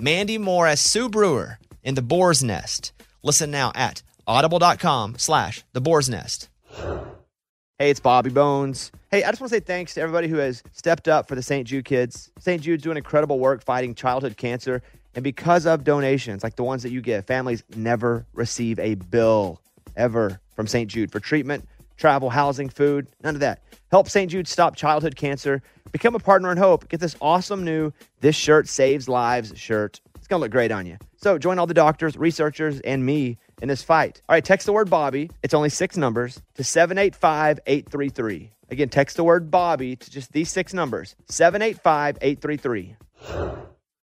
Mandy Moore as Sue Brewer in The Boar's Nest. Listen now at audible.com slash The Boar's Nest. Hey, it's Bobby Bones. Hey, I just want to say thanks to everybody who has stepped up for the St. Jude kids. St. Jude's doing incredible work fighting childhood cancer. And because of donations like the ones that you give, families never receive a bill ever from St. Jude for treatment, travel, housing, food, none of that. Help St. Jude stop childhood cancer. Become a partner in hope. Get this awesome new This Shirt Saves Lives shirt. It's going to look great on you. So join all the doctors, researchers, and me in this fight. All right, text the word Bobby. It's only six numbers to 785 833. Again, text the word Bobby to just these six numbers 785 833.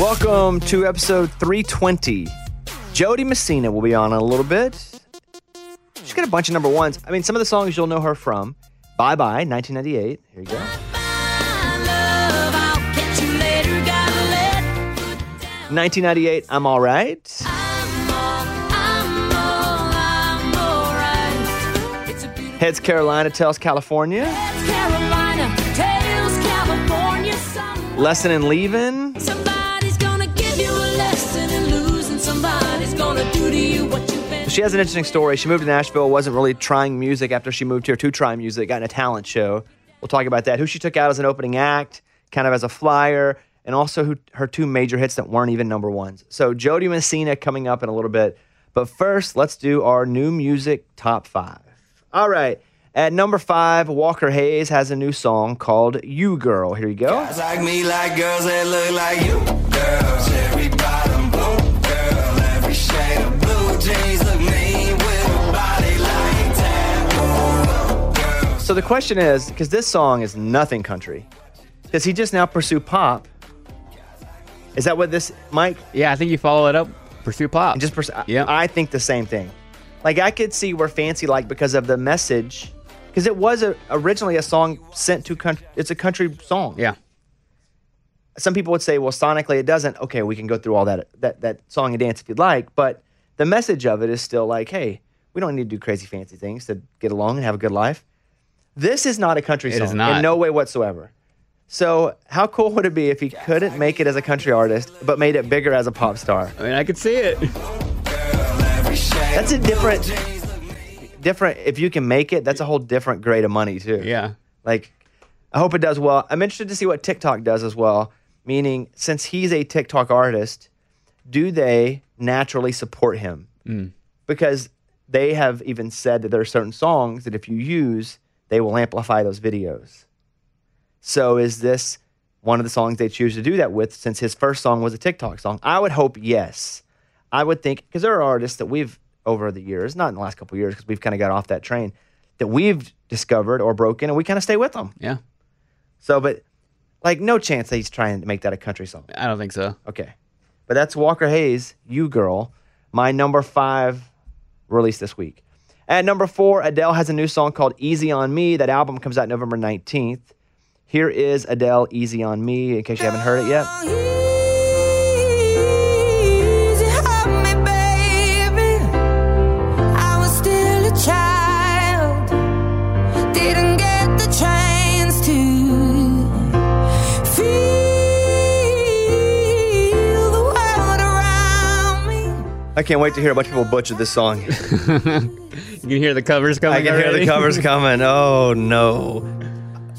Welcome to episode 320. Jo Dee Messina will be on in a little bit. She's got a bunch of number ones. I mean, some of the songs you'll know her from. Bye Bye, 1998. Here you go. 1998, I'm All Right. Heads Carolina, Tails California. Lesson in Leaving. She has an interesting story. She moved to Nashville, wasn't really trying music after she moved here to try music, got in a talent show. We'll talk about that. Who she took out as an opening act, kind of as a flyer, and also who, her two major hits that weren't even number ones. So Jo Dee Messina coming up in a little bit. But first, let's do our new music top five. All right. At number five, Walker Hayes has a new song called You Girl. Here you go. Guys like me like girls that look like you, girl. So the question is, because this song is nothing country, does he just now pursue pop? Is that what this, Mike? Yeah, I think you follow it up. Pursue pop. Just pursue, Yeah. I think the same thing. Like I could see where Fancy like because of the message, because it was a, originally a song sent to country. It's a country song. yeah. Some people would say, well, sonically it doesn't. Okay, we can go through all that that that song and dance if you'd like, but the message of it is still like, hey, we don't need to do crazy fancy things to get along and have a good life. This is not a country It song is not. in no way whatsoever. So how cool would it be if he couldn't make it as a country artist, but made it bigger as a pop star? I mean, I could see it. That's a different, jeans look mean. different. If you can make it, that's a whole different grade of money too. Yeah. Like, I hope it does well. I'm interested to see what TikTok does as well. Meaning, since he's a TikTok artist, do they naturally support him? Mm. Because they have even said that there are certain songs that if you use, they will amplify those videos. So, is this one of the songs they choose to do that with since his first song was a TikTok song? I would hope yes. I would think, because there are artists that we've, over the years, not in the last couple of years, because we've kind of got off that train, that we've discovered or broken, and we kind of stay with them. Yeah. So, but like, no chance that he's trying to make that a country song. I don't think so. Okay. But that's Walker Hayes, You Girl, my number five release this week. At number four, Adele has a new song called Easy on Me. That album comes out November 19th. Here is Adele, Easy on Me, in case you haven't heard it yet. I can't wait to hear a bunch of people butcher this song. You can hear the covers coming. I can hear the covers coming. Oh, no.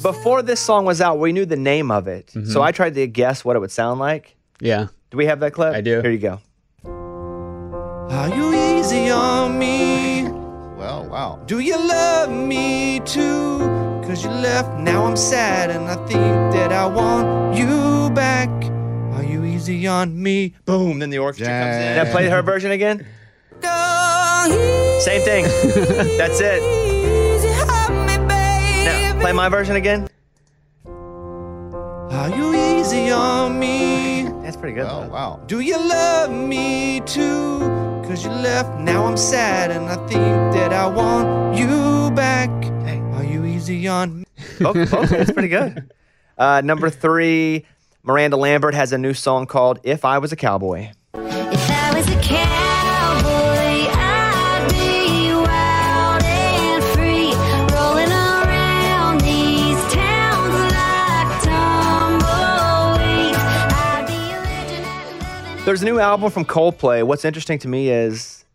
before this song was out, we knew the name of it. Mm-hmm. So I tried to guess what it would sound like. Yeah. Do we have that clip? I do. Here you go. Are you easy on me? Well, wow. Do you love me too? Cause you left, now I'm sad, and I think that I want you back. Are you easy on me? Boom, then the orchestra comes in. Now play her version again. Same thing. That's it. Now play my version again. Are you easy on me? That's pretty good. Oh, though. wow. Do you love me too? Cause you left, now I'm sad, and I think that I want you back. Are you easy on me? Okay, okay, that's pretty good. Uh, number three, Miranda Lambert has a new song called "If I Was a Cowboy." If I was a cowboy, I'd be wild and free, rolling around these towns like tumbleweeds. I'd be a legend at living. There's a new album from Coldplay. What's interesting to me is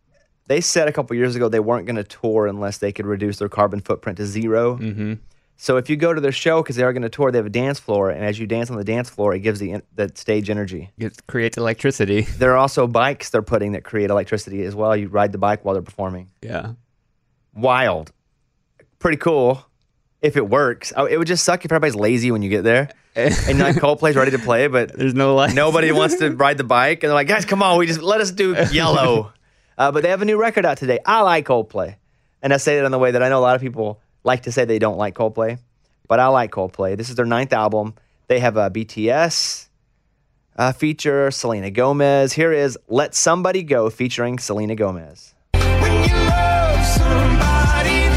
they said a couple years ago they weren't going to tour unless they could reduce their carbon footprint to 0 Mm-hmm. So if you go to their show because they are going to tour, they have a dance floor, and as you dance on the dance floor, it gives the the stage energy. It creates electricity. There are also bikes they're putting that create electricity as well. You ride the bike while they're performing. Yeah. Wild, pretty cool. If it works, Oh, it would just suck if everybody's lazy when you get there and like Coldplay's ready to play, but There's no light. Nobody wants to ride the bike, and they're like, guys, come on, we just let us do yellow. Uh, but they have a new record out today. I like Coldplay, and I say that in the way that I know a lot of people like to say they don't like Coldplay, but I like Coldplay. This is their ninth album. They have a BTS uh, feature, Selena Gomez. Here is "Let Somebody Go" featuring Selena Gomez. When you love somebody,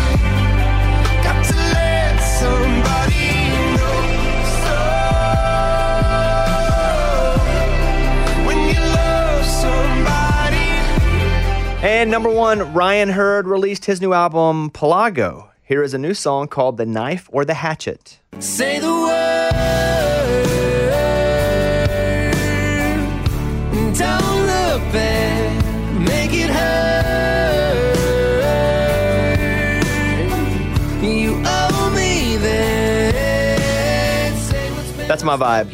got to let somebody know. So, when you love somebody, And number one, Ryan Hurd released his new album Pelago. Here is a new song called "The Knife or the Hatchet." say the word. Don't look back, make it hurt. You owe me that. Say what's been That's my vibe.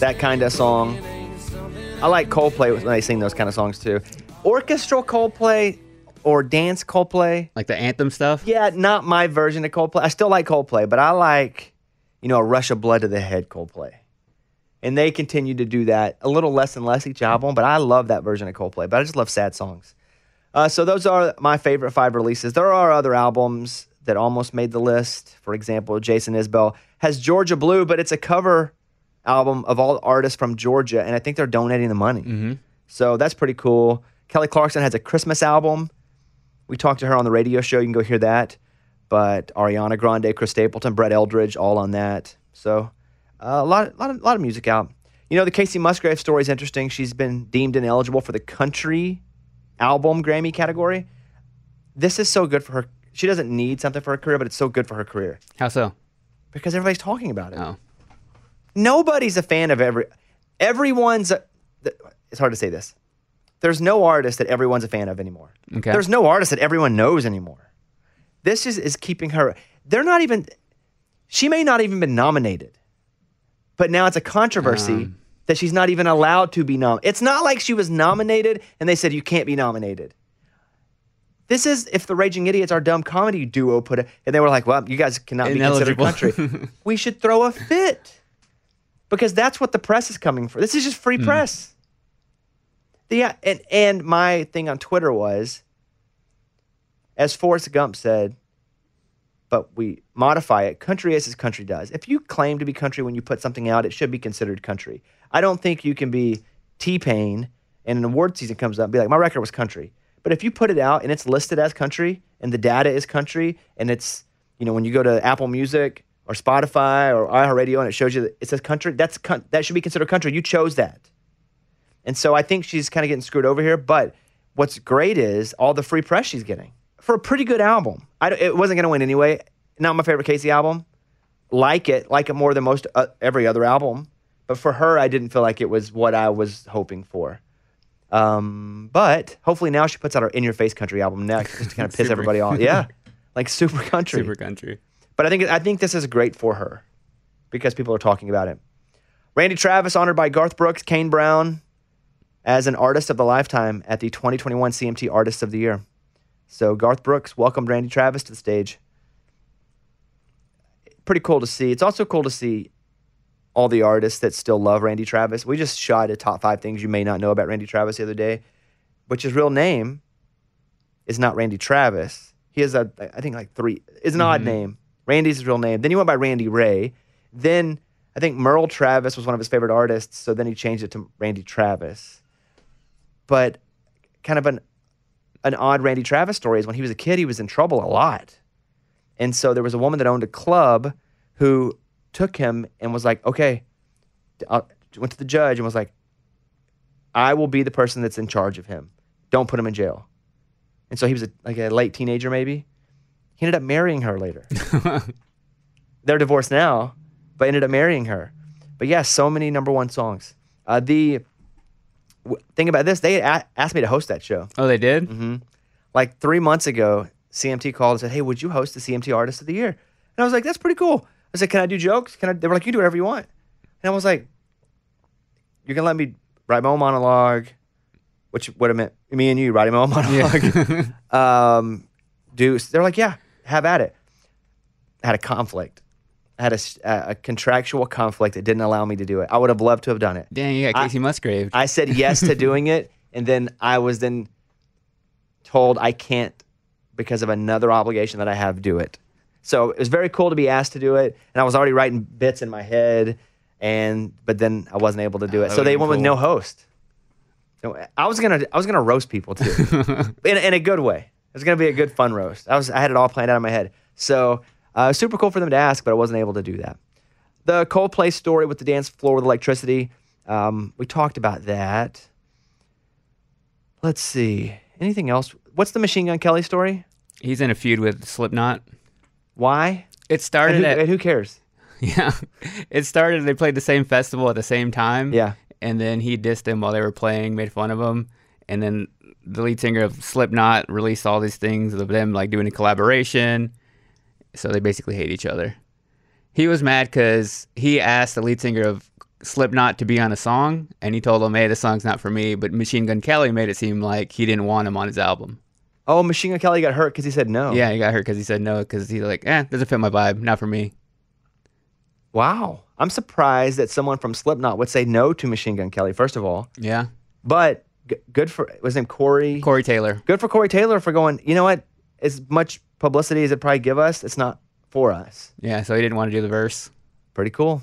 That kind of song. I like Coldplay when they sing those kind of songs too. Orchestral Coldplay or dance Coldplay. Like the anthem stuff. Yeah, not my version of Coldplay. I still like Coldplay, but I like, you know, a rush of blood to the head Coldplay. And they continue to do that a little less and less each album, but I love that version of Coldplay. But I just love sad songs. Uh, so those are my favorite five releases. There are other albums that almost made the list. For example, Jason Isbell has Georgia Blue, but it's a cover album of all artists from Georgia, and I think they're donating the money. So that's pretty cool. Kelly Clarkson has a Christmas album. We talked to her on the radio show. You can go hear that. But Ariana Grande, Chris Stapleton, Brett Eldredge, all on that. So uh, a lot, lot, of, lot of music out. You know, the Kacey Musgrave story is interesting. She's been deemed ineligible for the country album Grammy category. This is so good for her. She doesn't need something for her career, but it's so good for her career How so? because everybody's talking about it. Oh. Nobody's a fan of every. Everyone's. A, it's hard to say this. There's no artist that everyone's a fan of anymore. Okay. There's no artist that everyone knows anymore. This is is keeping her. They're not even. She may not even been nominated, but now it's a controversy um. that she's not even allowed to be nom. It's not like she was nominated and they said you can't be nominated. This is if the Raging Idiots, our dumb comedy duo, put it, and they were like, "Well, you guys cannot be considered country." we should throw a fit because that's what the press is coming for. This is just free hmm. press. The and and my thing on Twitter was, as Forrest Gump said, but we modify it. Country is as country does. If you claim to be country when you put something out, it should be considered country. I don't think you can be T Pain and an award season comes up and be like, my record was country. But if you put it out and it's listed as country and the data is country and it's, you know, when you go to Apple Music or Spotify or iHeartRadio and it shows you that it says country, that's that should be considered country. You chose that. And so I think she's kind of getting screwed over here. But what's great is all the free press she's getting for a pretty good album. I, it wasn't going to win anyway. Not my favorite Kacey album. Like it, like it more than most uh, every other album. But for her, I didn't feel like it was what I was hoping for. Um, but hopefully now she puts out her In Your Face Country album next just to kind of piss everybody off. Yeah. Like super country. Super country. But I think I think this is great for her because people are talking about it. Randy Travis honored by Garth Brooks, Kane Brown as an artist of the lifetime at the 2021 CMT Artist of the Year. So Garth Brooks welcomed Randy Travis to the stage. Pretty cool to see. It's also cool to see all the artists that still love Randy Travis. We just shot a top five things you may not know about Randy Travis the other day, which his real name is not Randy Travis. He has a, I think like three, is an odd mm-hmm. name. Randy's his real name. Then he went by Randy Ray. Then I think Merle Travis was one of his favorite artists, so then he changed it to Randy Travis. But kind of an an odd Randy Travis story is when he was a kid, he was in trouble a lot. And so there was a woman that owned a club who took him and was like, okay, uh, went to the judge and was like, I will be the person that's in charge of him. Don't put him in jail. And so he was a, like a late teenager, maybe. He ended up marrying her later. They're divorced now, but ended up marrying her. But yeah, so many number one songs. Uh, the thing about this, they a- asked me to host that show Oh, they did? Mm-hmm. like three months ago, CMT called and said, "Hey, would you host the CMT Artist of the Year?" And I was like, "That's pretty cool." I said, "Can I do jokes?" Can I? They were like, "You do whatever you want." And I was like, "You're gonna let me write my own monologue," which would have meant me and you writing my own monologue. um, do they're like, "Yeah, have at it." I had a conflict. I had a, contractual conflict that didn't allow me to do it. I would have loved to have done it. Dang, you got I- Kacey Musgrave. I said yes to doing it, and then I was then told I can't because of another obligation that I have do it. So it was very cool to be asked to do it, and I was already writing bits in my head, and but then I wasn't able to do it. that So they went been with no host. No, I was gonna I was gonna roast people too, in, in a good way. It was gonna be a good fun roast. I was I had it all planned out in my head. So uh, super cool for them to ask, but I wasn't able to do that. The Coldplay story with the dance floor with electricity. Um, we talked about that. Let's see. Anything else? What's the Machine Gun Kelly story? He's in a feud with Slipknot. Why? It And started who, at and who cares? yeah. It started. They played the same festival at the same time. Yeah. And then he dissed him while they were playing, made fun of him, and then the lead singer of Slipknot released all these things of them like doing a collaboration. So they basically hate each other. He was mad because he asked the lead singer of Slipknot to be on a song, and he told him, "Hey, the song's not for me." But Machine Gun Kelly made it seem like he didn't want him on his album. Oh, Machine Gun Kelly got hurt because he said no. Yeah, he got hurt because he said no because he's like, "Eh, doesn't fit my vibe, not for me." Wow. I'm surprised that someone from Slipknot would say no to Machine Gun Kelly. First of all, Yeah, but g- good for was his name Corey. Corey Taylor. Good for Corey Taylor for going. You know what? As much publicity as it probably give us, it's not for us. Yeah, so he didn't want to do the verse. Pretty cool.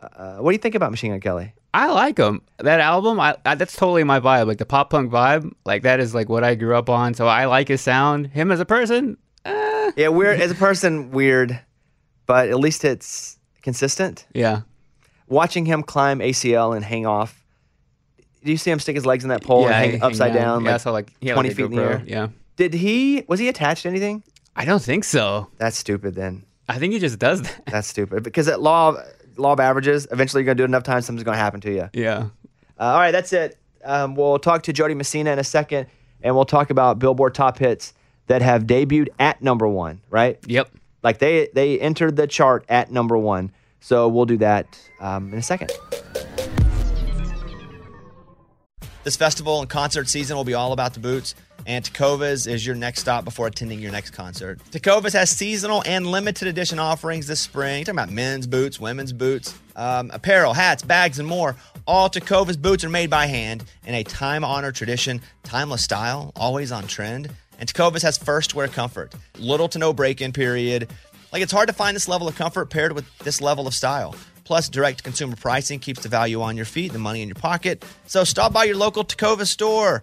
Uh, what do you think about Machine Gun Kelly? I like him. That album, I, I that's totally my vibe. Like the pop punk vibe, like that is like what I grew up on. So I like his sound. Him as a person, eh. Yeah, weird as a person, weird, but at least it's consistent. yeah, Watching him climb ACL and hang off. Do you see him stick his legs in that pole yeah, and hang hang upside down? Yeah, like so like 20 like, feet in the air? Yeah, Did he? Was he attached to anything? I don't think so. That's stupid. Then I think he just does that. that's stupid because that law of, law of averages. Eventually, you're gonna do it enough times, something's gonna happen to you. yeah. Uh, all right, that's it. Um, we'll talk to Jo Dee Messina in a second, and we'll talk about Billboard top hits that have debuted at number one. Right? Yep. Like they they entered the chart at number one. So we'll do that um, in a second. This festival and concert season will be all about the boots, and Tecovas is your next stop before attending your next concert. Tecovas has seasonal and limited edition offerings this spring. You're talking about men's boots, women's boots, um, apparel, hats, bags, and more. All Tecovas boots are made by hand in a time honored tradition, timeless style, always on trend. And Tecovas has first wear comfort, little to no break in period. Like it's hard to find this level of comfort paired with this level of style. Plus, direct consumer pricing keeps the value on your feet, the money in your pocket. So stop by your local Tecova store,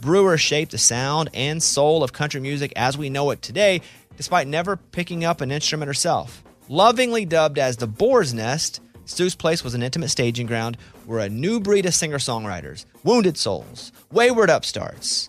Brewer shaped the sound and soul of country music as we know it today, despite never picking up an instrument herself. Lovingly dubbed as the Boar's Nest, Sue's Place was an intimate staging ground where a new breed of singer songwriters, wounded souls, wayward upstarts,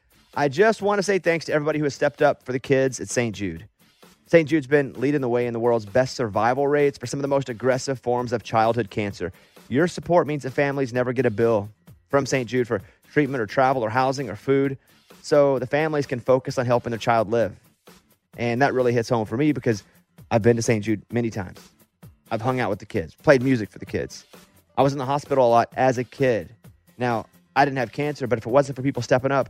I just want to say thanks to everybody who has stepped up for the kids at St. Jude. St. Jude's been leading the way in the world's best survival rates for some of the most aggressive forms of childhood cancer. Your support means that families never get a bill from St. Jude for treatment or travel or housing or food, so the families can focus on helping their child live. And that really hits home for me because I've been to St. Jude many times. I've hung out with the kids, played music for the kids. I was in the hospital a lot as a kid. Now, I didn't have cancer, but if it wasn't for people stepping up,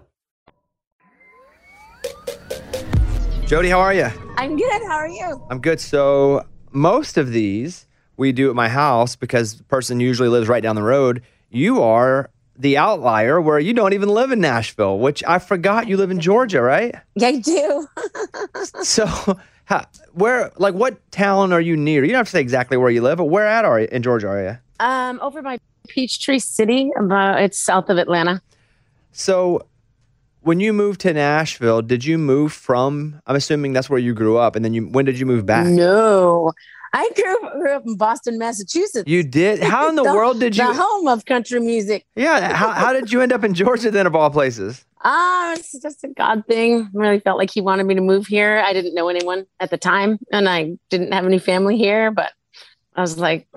Jo Dee, how are you? I'm good. How are you? I'm good. So most of these we do at my house because the person usually lives right down the road. You are the outlier where you don't even live in Nashville, which I forgot you live in Georgia, right? Yeah, I do. So how, where, like, what town are you near? You don't have to say exactly where you live, but where at are you in Georgia are you? um, over by Peachtree City, about it's south of Atlanta. So when you moved to Nashville, did you move from? I'm assuming that's where you grew up, and then you. When did you move back? No, I grew, grew up in Boston, Massachusetts. You did. How in the, world did you? The home of country music. Yeah. How, how did you end up in Georgia then, of all places? Ah, it's just a God thing. I really felt like he wanted me to move here. I didn't know anyone at the time, and I didn't have any family here. But I was like,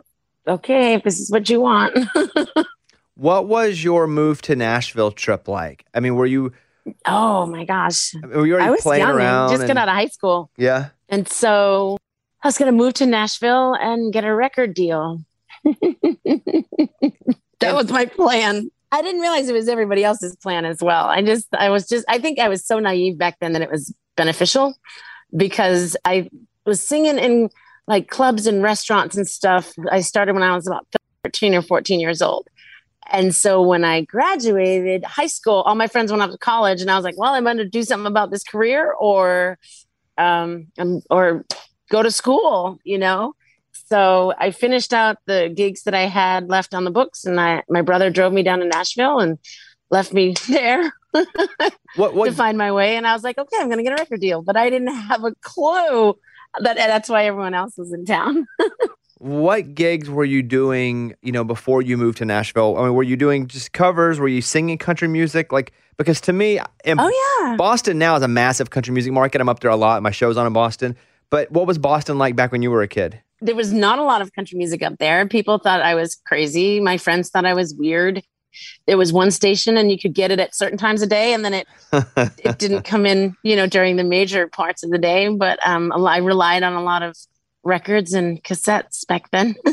okay, if this is what you want. What was your move to Nashville trip like? I mean, were you oh my gosh, were you already I was playing young, around? just got out of high school. yeah. And so I was going to move to Nashville and get a record deal. that was my plan. I didn't realize it was everybody else's plan as well. I just, I was just, I think I was so naive back then that it was beneficial because I was singing in like clubs and restaurants and stuff. I started when I was about 13 or 14 years old. And so when I graduated high school, all my friends went off to college, and I was like, well, I'm going to do something about this career or um, um, or go to school, you know. So I finished out the gigs that I had left on the books, and I my brother drove me down to Nashville and left me there What to find my way. And I was like, okay, I'm going to get a record deal, but I didn't have a clue that that's why everyone else was in town. what gigs were you doing, you know, before you moved to Nashville? I mean, were you doing just covers? Were you singing country music? Like because to me, oh yeah, Boston now is a massive country music market. I'm up there a lot. My show's on in Boston. But what was Boston like back when you were a kid? there was not a lot of country music up there. People thought I was crazy. My friends thought I was weird. There was one station and you could get it at certain times of day and then it it didn't come in, you know, during the major parts of the day, but um I relied on a lot of records and cassettes back then.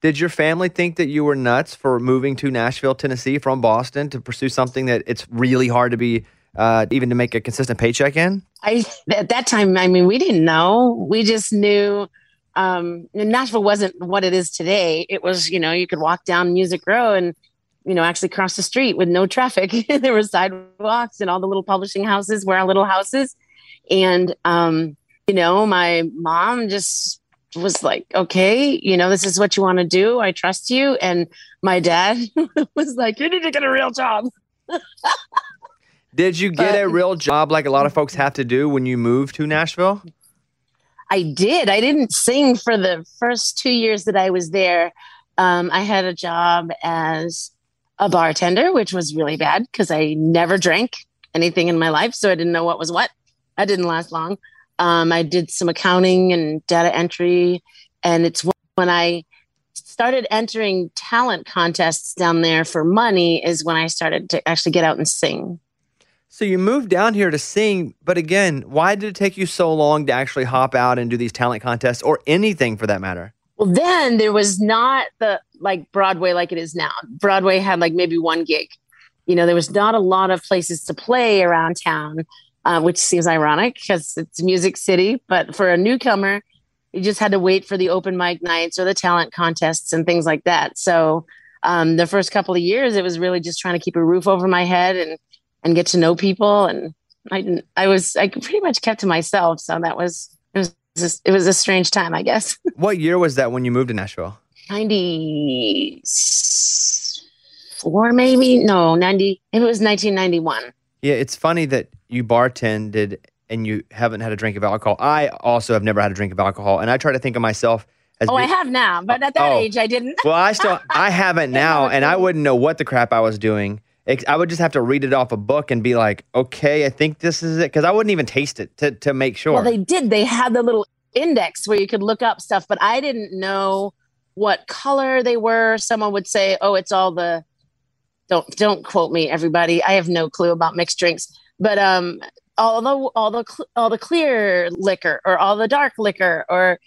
Did your family think that you were nuts for moving to Nashville, Tennessee from Boston to pursue something that it's really hard to be, uh, even to make a consistent paycheck in? I at that time, I mean, we didn't know. We just knew um, Nashville wasn't what it is today. It was, you know, you could walk down Music Row and, you know, actually cross the street with no traffic. there were sidewalks and all the little publishing houses were our little houses. And, um, you know, my mom just was like, okay, you know, this is what you want to do. I trust you. And my dad was like, you need to get a real job. Did you get a real job like a lot of folks have to do when you move to Nashville? I did. I didn't sing for the first two years that I was there. Um, I had a job as a bartender, which was really bad because I never drank anything in my life. So I didn't know what was what. I didn't last long. Um, I did some accounting and data entry. And it's when I started entering talent contests down there for money, is when I started to actually get out and sing. So you moved down here to sing, but again, why did it take you so long to actually hop out and do these talent contests or anything for that matter? Well, then there was not the like Broadway like it is now. Broadway had like maybe one gig. You know, there was not a lot of places to play around town, uh, which seems ironic because it's Music City. But for a newcomer, you just had to wait for the open mic nights or the talent contests and things like that. So um, the first couple of years, it was really just trying to keep a roof over my head and and get to know people. And I. I was I pretty much kept to myself. So that was it was just, it was a strange time, I guess. What year was that when you moved to Nashville? 94 maybe no 90 it was 1991 Yeah, it's funny that you bartended and you haven't had a drink of alcohol. I also have never had a drink of alcohol, and I try to think of myself as. oh i have now but at that Oh. age i didn't Well, I still I haven't now, and I wouldn't know what the crap I was doing. I would just have to read it off a book and be like, okay, I think this is it, because I wouldn't even taste it to to make sure. well they did they had the little index where you could look up stuff but i didn't know what color they were someone would say oh it's all the don't don't quote me everybody i have no clue about mixed drinks but um all the all the all the clear liquor or all the dark liquor or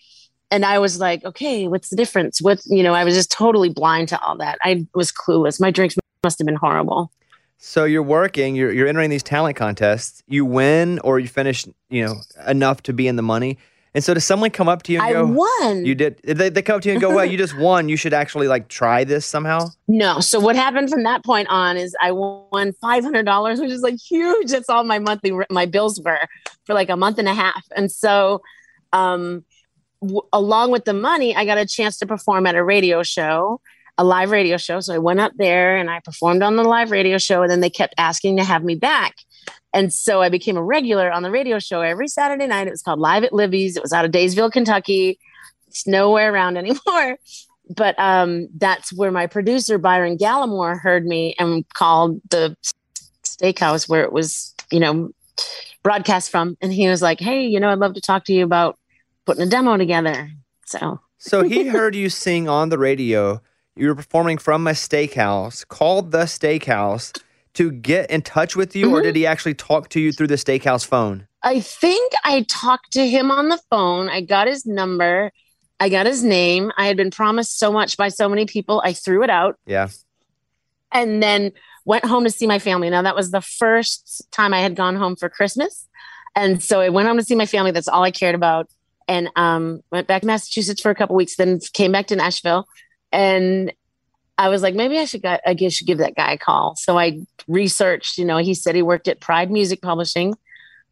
and i was like okay what's the difference what you know i was just totally blind to all that i was clueless my drinks must have been horrible So you're working, you're you're entering these talent contests. You win or you finish, you know, enough to be in the money. And so does someone come up to you and i go, won "You did"? They, they come up to you and go, "Well, you just won. You should actually like try this somehow." No. So what happened from that point on is I won five hundred dollars, which is like huge. That's all my monthly my bills were for like a month and a half. And so, um, w- along with the money, I got a chance to perform at a radio show, a live radio show. So I went up there and I performed on the live radio show, and then they kept asking to have me back. And so I became a regular on the radio show every Saturday night. It was called Live at Libby's. It was out of Daysville, Kentucky. It's nowhere around anymore but um, that's where my producer Byron Gallimore heard me and called the steakhouse where it was, you know, broadcast from, and he was like, "Hey, you know, I'd love to talk to you about putting a demo together." So So he heard you sing on the radio. You were performing from a steakhouse called the Steakhouse to get in touch with you, or Mhm. did he actually talk to you through the steakhouse phone? I think I talked to him on the phone. I got his number. I got his name. I had been promised so much by so many people. I threw it out. Yeah. and then went home to see my family. Now that was the first time I had gone home for Christmas, and so I went home to see my family. That's all I cared about, and um, went back to Massachusetts for a couple weeks. Then came back to Nashville, and I was like, maybe I should. Go, I guess should give that guy a call. So I researched. You know, he said he worked at Pride Music Publishing.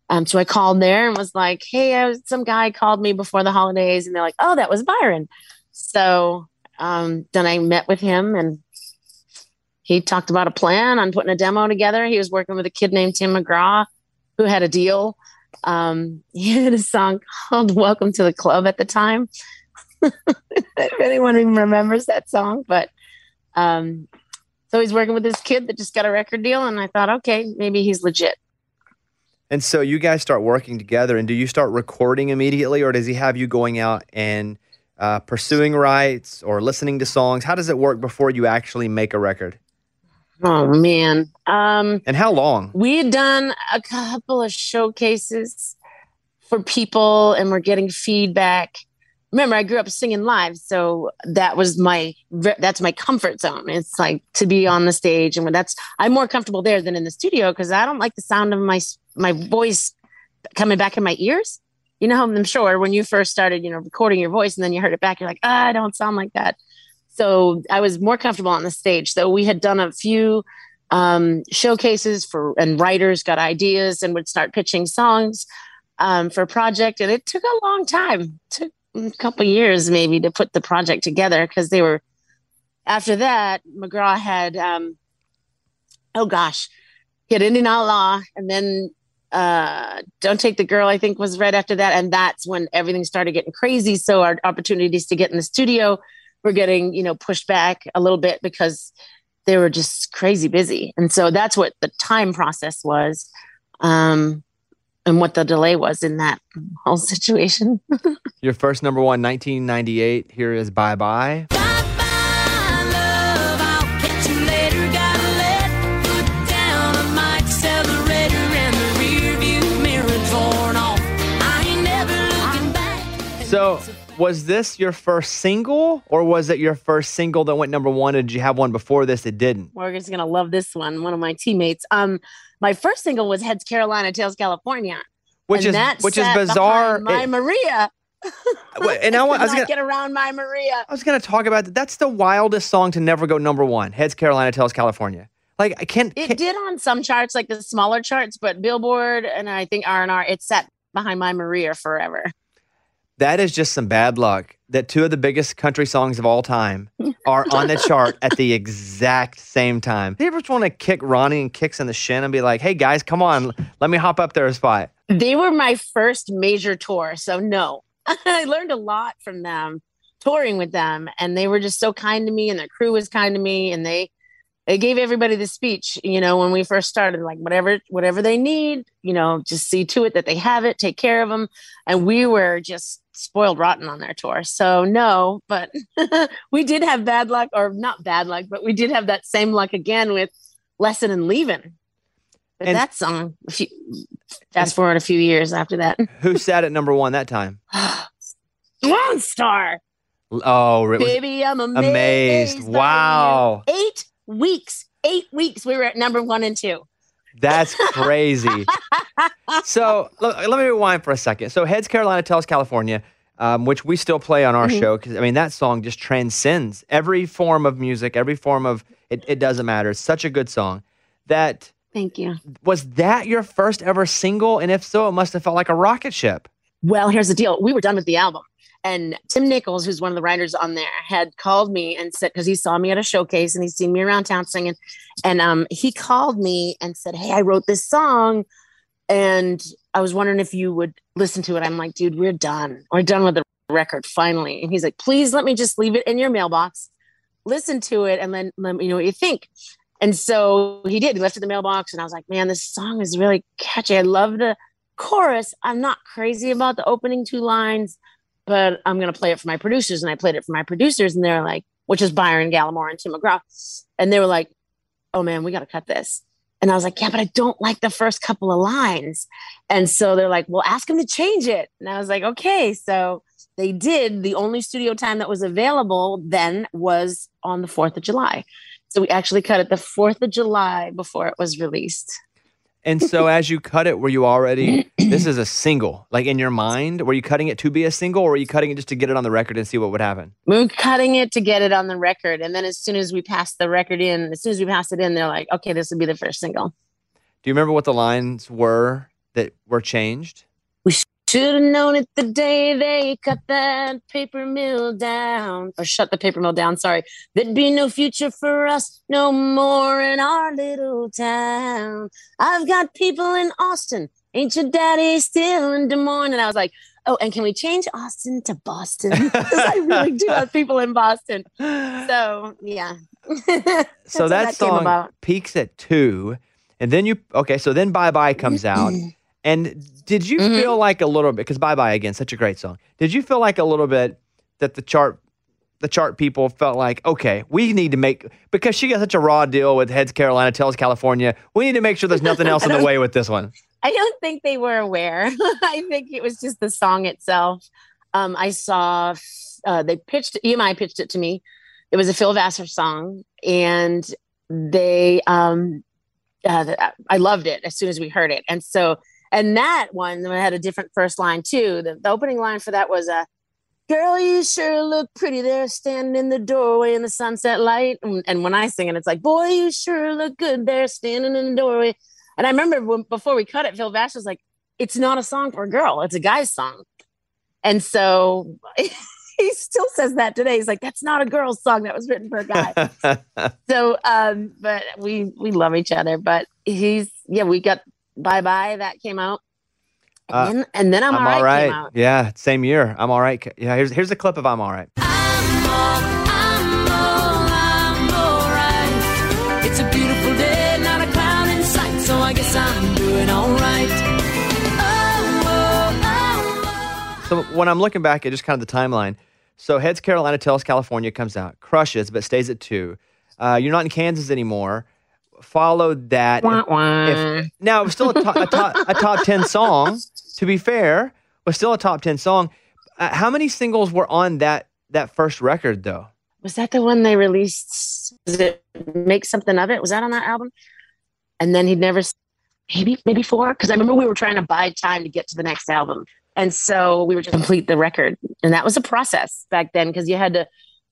Um, so I called there and was like, "Hey, was, some guy called me before the holidays," and they're like, "Oh, that was Byron." So um, then I met with him and he talked about a plan on putting a demo together. He was working with a kid named Tim McGraw who had a deal. Um, he had a song called Welcome to the Club at the time. if anyone even remembers that song, but um, so he's working with this kid that just got a record deal, and I thought, okay, maybe he's legit. And so you guys start working together, and do you start recording immediately, or does he have you going out and uh, pursuing rights or listening to songs? How does it work before you actually make a record? Oh man. Um, And how long? we had done a couple of showcases for people and we're getting feedback remember i grew up singing live so that was my that's my comfort zone. It's like to be on the stage and when that's i'm more comfortable there than in the studio because i don't like the sound of my my voice coming back in my ears. You know i'm sure when you first started you know recording your voice and then you heard it back you're like ah, i don't sound like that. So i was more comfortable on the stage so we had done a few um, showcases for and writers got ideas and would start pitching songs um, for a project and it took a long time. It took a couple years maybe to put the project together because they were after that mcgraw had um oh gosh he had indian outlaw and then uh don't take the girl i think was right after that and that's when everything started getting crazy. So our opportunities to get in the studio were getting you know pushed back a little bit because they were just crazy busy. And so that's what the time process was. Um and what the delay was in that whole situation Your first number one, 1998. Here is Bye Bye. Bye bye, love. I'll catch you later. Gotta let foot down on my accelerator and the rear view mirror torn off. I ain't never looking back. So, was this your first single, or was it your first single that went number one? Did you have one before this that didn't? Morgan's gonna love this one. One of my teammates. Um, my first single was Heads Carolina, Tails California, Which and is which is bizarre. My It- Maria. And I, I was gonna get around my Maria. I was gonna talk about that. That's the wildest song to never go number one. Heads Carolina, tails California. Like I can't. It can't- did on some charts, like the smaller charts, but Billboard and I think R and R, it sat behind my Maria forever. That is just some bad luck. That two of the biggest country songs of all time are on the chart at the exact same time. Do you ever just want to kick Ronnie and Kix in the shin and be like, "Hey guys, come on, let me hop up there a spot." They were my first major tour, so no, I learned a lot from them touring with them, and they were just so kind to me, and their crew was kind to me, and they they gave everybody the speech, you know, when we first started, like whatever whatever they need, you know, just see to it that they have it, take care of them, and we were just spoiled rotten on their tour. So no, but we did have bad luck, or not bad luck, but we did have that same luck again with Lesson in Leaving. But And- that song, few, fast forward a few years after that. Who sat at number one that time? Lonestar. Oh, Baby, I'm amazed. amazed. Wow. Eight weeks. Eight weeks. We were at number one and two. That's crazy. so look, let me rewind for a second. So Heads Carolina Tails California, um, which we still play on our Mhm. show because I mean that song just transcends every form of music, every form of it. It doesn't matter. It's such a good song. That Thank you. was that your first ever single, and if so, it must have felt like a rocket ship. Well, here's the deal. We were done with the album. And Tim Nichols, who's one of the writers on there, had called me and said, because he saw me at a showcase and he's seen me around town singing. And um, he called me and said, Hey, I wrote this song. And I was wondering if you would listen to it. I'm like, dude, we're done. We're done with the record finally. And he's like, please let me just leave it in your mailbox, listen to it, and then let me know what you think. And so he did. He left it in the mailbox, and I was like, man, this song is really catchy. I love the chorus. I'm not crazy about the opening two lines, but I'm gonna play it for my producers. And I played it for my producers, and they're like, which is Byron Gallimore and Tim McGraw. And they were like, oh man, we gotta cut this. And I was like, yeah, but I don't like the first couple of lines. And so they're like, well, ask him to change it. And I was like, okay. So they did. The only studio time that was available then was on the 4th of July. So we actually cut it the 4th of July before it was released. And so as you cut it, were you already this is a single? Like in your mind, were you cutting it to be a single, or were you cutting it just to get it on the record and see what would happen? We were cutting it to get it on the record. And then as soon as we passed the record in, as soon as we passed it in, they're like, okay, this would be the first single. Do you remember what the lines were that were changed? Should have known it the day they cut that paper mill down, or shut the paper mill down. Sorry, there'd be no future for us no more in our little town. I've got people in Austin. Ain't your daddy still in Des Moines? And I was like, oh, and can we change Austin to Boston? Because I really do have people in Boston. So yeah. so that, that song peaks at two, and then you okay. So then Bye Bye comes out, and did you Mhm. feel like a little bit because Bye Bye again, such a great song. Did you feel like a little bit that the chart, the chart people felt like okay, we need to make because she got such a raw deal with Heads Carolina, Tails California. We need to make sure there's nothing else in the way with this one. I don't think they were aware. I think it was just the song itself. Um, I saw uh, they pitched EMI pitched it to me. It was a Phil Vassar song, and they um, uh, I loved it as soon as we heard it. And so, and that one had a different first line too. The, the opening line for that was a. Girl, you sure look pretty there, standing in the doorway in the sunset light. And, and when I sing it, it's like, boy, you sure look good there, standing in the doorway. And I remember when, before we cut it, Phil Vash was like, it's not a song for a girl, it's a guy's song. And so he still says that today. He's like, that's not a girl's song. That was written for a guy. so, um, but we, we love each other, but he's, yeah, we got bye bye. That came out. And, Uh, then, and then I'm, I'm all all right. right. Came out. Yeah, same year. I'm all right. Yeah, here's here's a clip of I'm all right. It's a beautiful day, not a cloud in sight, so I guess I'm doing alright. Oh, oh, oh, So when I'm looking back at just kind of the timeline, so Heads Carolina, Tails California comes out, crushes, but stays at two. Uh, you're not in Kansas anymore. Followed that. Wah, wah. If, now it was still a, to- a, top, a top ten song. To be fair, was still a top ten song. Uh, how many singles were on that that first record though? was that the one they released? Was it Make Something of It? Was that on that album? And then he'd never, maybe, maybe four? Because I remember we were trying to buy time to get to the next album. And so we were to complete the record. And that was a process back then because you had to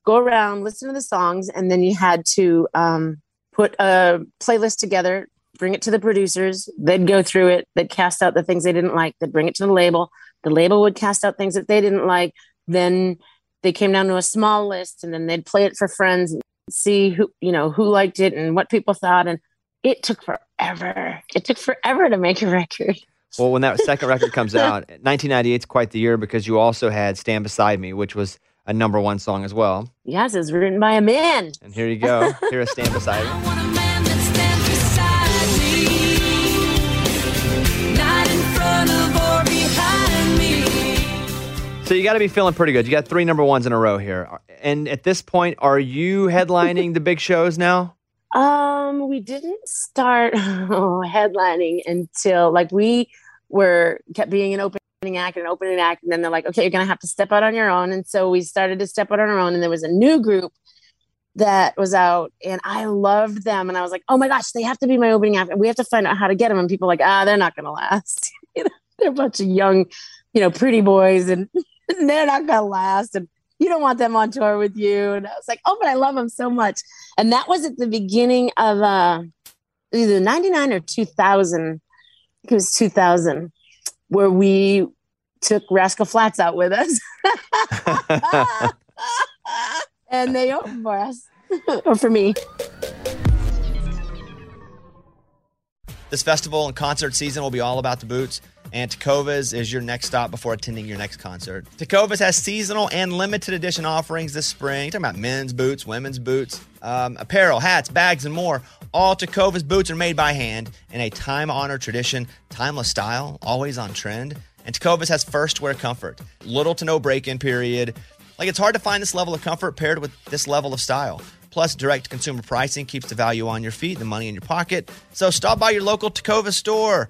go around, listen to the songs, and then you had to um, put a playlist together, bring it to the producers. They'd go through it, they'd cast out the things they didn't like, they'd bring it to the label. The label would cast out things that they didn't like. Then they came down to a small list and then they'd play it for friends and see who you know who liked it and what people thought and it took forever it took forever to make a record Well, when that second record comes out, 1998 is quite the year because you also had "Stand Beside Me," which was a number one song as well. yes it's written by a man And here you go. Here is "Stand Beside Me." I want a man beside me, not in front of or behind me. So you got to be feeling pretty good. You got three number ones in a row here. And at this point, are you headlining the big shows now? um we didn't start headlining until like we were kept being an opening act and opening act and then they're like okay you're gonna have to step out on your own and so we started to step out on our own and there was a new group that was out and I loved them and I was like, oh my gosh, they have to be my opening act and we have to find out how to get them. And people like, ah, they're not gonna last. You know, they're a bunch of young, you know, pretty boys and they're not gonna last. And you don't want them on tour with you. And I was like, oh, but I love them so much. And that was at the beginning of uh either 99 or 2000. I think it was 2000, where we took Rascal Flatts out with us. and they opened for us or for me. This festival and concert season will be all about the boots, and Tecovas is your next stop before attending your next concert. Tecovas has seasonal and limited edition offerings this spring. Talking about men's boots, women's boots, um, apparel, hats, bags, and more. All Tecovas boots are made by hand in a time-honored tradition, timeless style, always on trend. And Tecovas has first wear comfort, little to no break-in period. Like it's hard to find this level of comfort paired with this level of style. Plus, direct consumer pricing keeps the value on your feet, the money in your pocket. So stop by your local Tecova store,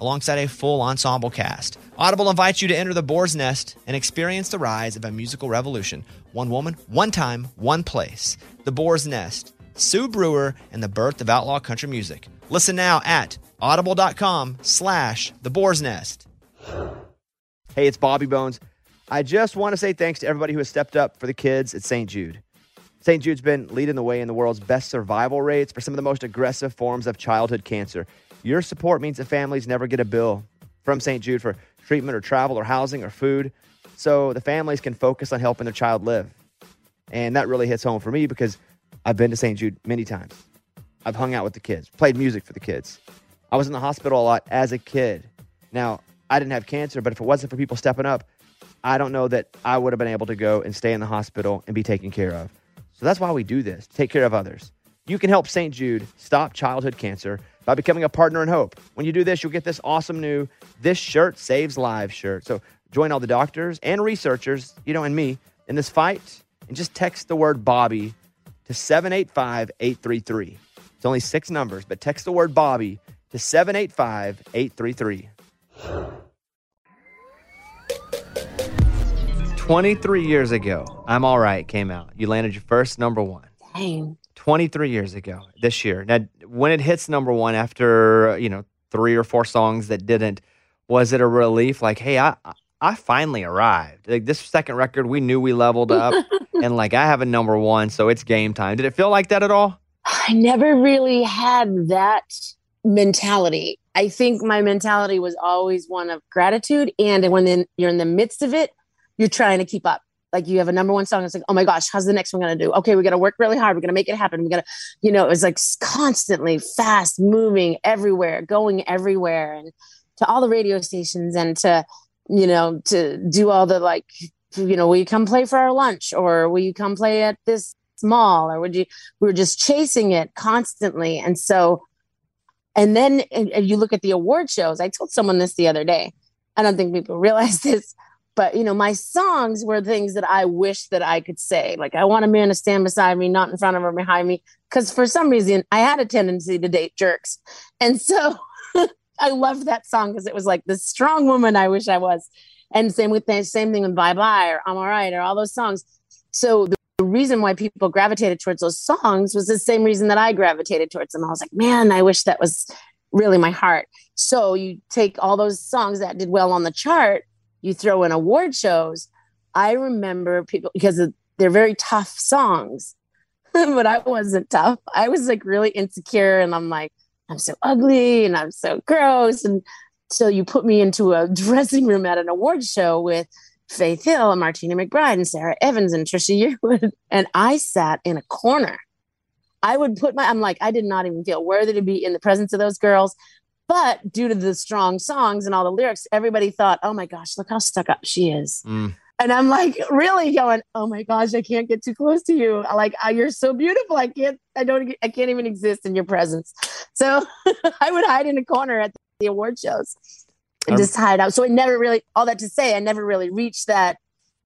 alongside a full ensemble cast. Audible invites you to enter the boar's nest and experience the rise of a musical revolution. One woman, one time, one place. The Boar's Nest. Sue Brewer and the birth of outlaw country music. Listen now at audible.com slash the boar's nest. Hey, it's Bobby Bones. I just want to say thanks to everybody who has stepped up for the kids at St. Jude. St. Jude's been leading the way in the world's best survival rates for some of the most aggressive forms of childhood cancer. Your support means that families never get a bill from St. Jude for treatment or travel or housing or food. So the families can focus on helping their child live. And that really hits home for me because I've been to St. Jude many times. I've hung out with the kids, played music for the kids. I was in the hospital a lot as a kid. Now, I didn't have cancer, but if it wasn't for people stepping up, I don't know that I would have been able to go and stay in the hospital and be taken care of. So that's why we do this, take care of others. You can help St. Jude stop childhood cancer by becoming a partner in hope. When you do this, you'll get this awesome new This Shirt Saves Lives shirt. So join all the doctors and researchers, you know, and me in this fight and just text the word Bobby to 785 833. It's only six numbers, but text the word Bobby to 785 833. 23 years ago, I'm All Right came out. You landed your first number one. Dang. 23 years ago this year. Now, when it hits number one after, you know, three or four songs that didn't, was it a relief? Like, hey, I, I finally arrived. Like this second record, we knew we leveled up and like I have a number one, so it's game time. Did it feel like that at all? I never really had that mentality. I think my mentality was always one of gratitude. And when then you're in the midst of it, you're trying to keep up. Like you have a number one song. It's like, oh my gosh, how's the next one to do? Okay, we got to work really hard. We're to make it happen. We got to, you know, it was like constantly fast moving everywhere, going everywhere and to all the radio stations and to, you know, to do all the like, you know, will you come play for our lunch or will you come play at this mall or would you, we were just chasing it constantly. And so, and then and, and you look at the award shows. I told someone this the other day. I don't think people realize this, but you know, my songs were things that I wish that I could say. Like, I want a man to stand beside me, not in front of or behind me. Because for some reason, I had a tendency to date jerks, and so I loved that song because it was like the strong woman I wish I was. And same with same thing with Bye Bye or I'm All Right or all those songs. So the reason why people gravitated towards those songs was the same reason that I gravitated towards them. I was like, man, I wish that was really my heart. So you take all those songs that did well on the chart, you throw in award shows. I remember people because they're very tough songs, but I wasn't tough. I was like really insecure and I'm like, I'm so ugly and I'm so gross. And so you put me into a dressing room at an award show with Faith Hill and Martina McBride and Sara Evans and Trisha Yearwood. And I sat in a corner. I would put my, I'm like, I did not even feel worthy to be in the presence of those girls. But due to the strong songs and all the lyrics, everybody thought, oh my gosh, look how stuck up she is. Mm. And I'm like, really going, oh my gosh, I can't get too close to you. I Like, ah, you're so beautiful. I can't, I don't, I can't even exist in your presence. So I would hide in a corner at the award shows and Um, just hide out. So I never really, all that to say, I never really reached that.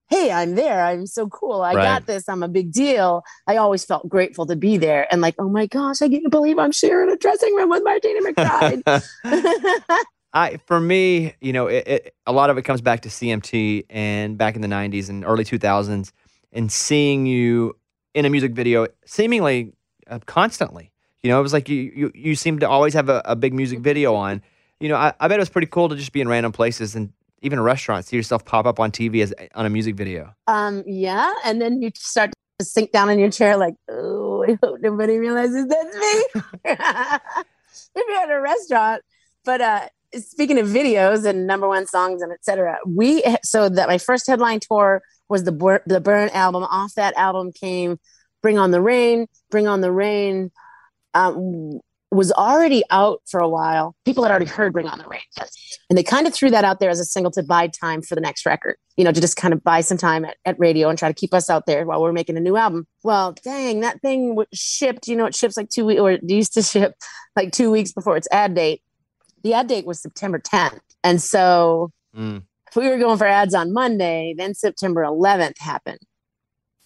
Hey, I'm there. I'm so cool. I Right. got this. I'm a big deal. I always felt grateful to be there and like, oh my gosh, I can't believe I'm sharing a dressing room with Martina McBride. I for me, you know, it, it, a lot of it comes back to CMT and back in the '90s and early 2000s, and seeing you in a music video seemingly uh, constantly. You know, it was like you you, you seemed to always have a, a big music video on. You know, I, I bet it was pretty cool to just be in random places and even a restaurant, see yourself pop up on TV as on a music video. um, yeah. And then you start to sink down in your chair, like, oh, I hope nobody realizes that's me. if you're at a restaurant. But uh, speaking of videos and number one songs and etc., we so that my first headline tour was the Bur- the Burn album. Off that album came Bring On the Rain. Bring On the Rain um, was already out for a while. People had already heard Bring On the Rain, and they kind of threw that out there as a single to buy time for the next record. You know, to just kind of buy some time at, at radio and try to keep us out there while we're making a new album. Well, dang, that thing w- shipped. You know, it ships like two weeks, or it used to ship like two weeks before its ad date. The ad date was September 10th, and so Mm. if we were going for ads on Monday, then September 11th happened.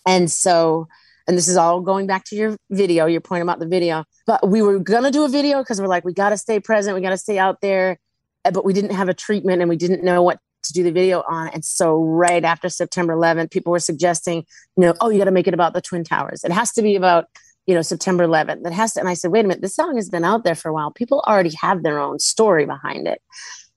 And so, and this is all going back to your video, your point about the video. But we were going to do a video because we're like, we got to stay present, we got to stay out there. Uh, But we didn't have a treatment and we didn't know what to do the video on. And so, right after September 11th, people were suggesting, you know, oh, you got to make it about the Twin Towers. It has to be about, you know, September 11th. It has to. And I said, wait a minute, this song has been out there for a while. People already have their own story behind it.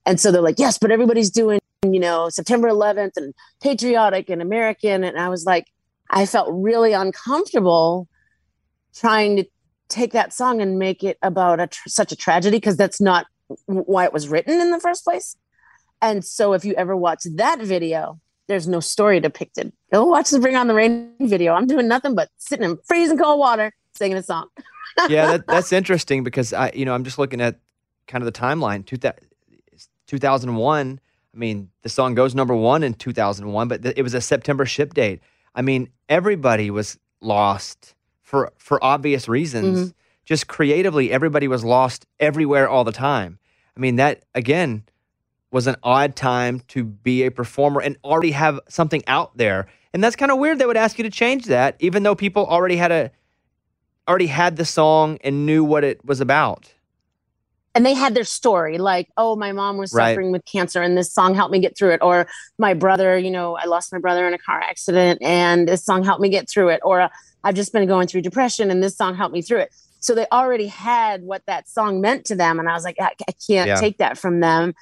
And so they're like, yes, but everybody's doing, you know, September 11th and patriotic and American. And I was like, I felt really uncomfortable trying to take that song and make it about a tr- such a tragedy because that's not why it was written in the first place. And so, if you ever watch that video, there's no story depicted. Go watch the Bring On the Rain video. I'm doing nothing but sitting in freezing cold water singing a song. yeah, that, that's interesting because I, you know, I'm just looking at kind of the timeline. Two thou- 2001. I mean, the song goes number one in 2001, but th- it was a September ship date. I mean, everybody was lost for for obvious reasons. Mm-hmm. Just creatively, everybody was lost everywhere all the time. I mean, that again was an odd time to be a performer and already have something out there. And that's kind of weird they would ask you to change that, even though people already had a already had the song and knew what it was about. And they had their story like oh my mom was Right. suffering with cancer and this song helped me get through it or my brother you know i lost my brother in a car accident and this song helped me get through it or i've just been going through depression and this song helped me through it so they already had what that song meant to them and i was like i, I can't Yeah. take that from them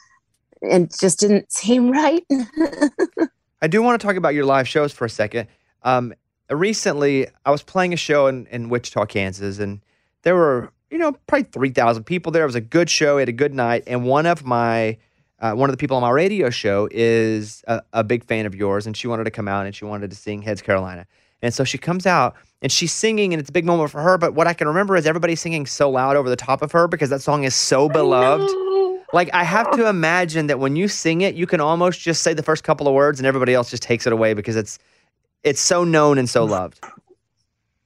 and just didn't seem right I do want to talk about your live shows for a second. Um, recently, I was playing a show in, in Wichita, Kansas, and there were, you know, probably 3,000 people there. It was a good show. We had a good night. And one of my, uh, one of the people on my radio show is a, a big fan of yours, and she wanted to come out and she wanted to sing Heads Carolina. And so she comes out and she's singing, and it's a big moment for her. But what I can remember is everybody singing so loud over the top of her because that song is so beloved. Like I have to imagine that when you sing it, you can almost just say the first couple of words and everybody else just takes it away because it's it's so known and so loved.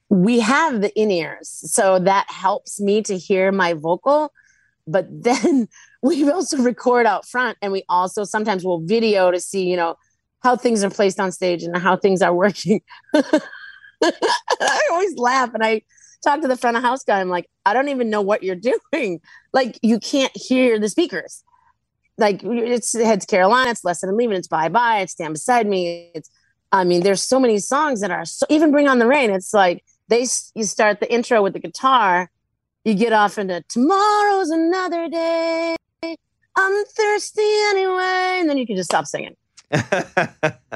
We have the in ears. So that helps me to hear my vocal but then we also record out front and we also sometimes will video to see you know how things are placed on stage and how things are working. I always laugh and i talk to the front of house guy. I'm like i don't even know what you're doing. Like you can't hear the speakers. Like it's heads carolina it's lesson in leaving it's bye bye it's stand beside me it's i mean there's so many songs that are so even bring on the rain it's like they you start the intro with the guitar you get off into tomorrow's another day i'm thirsty anyway and then you can just stop singing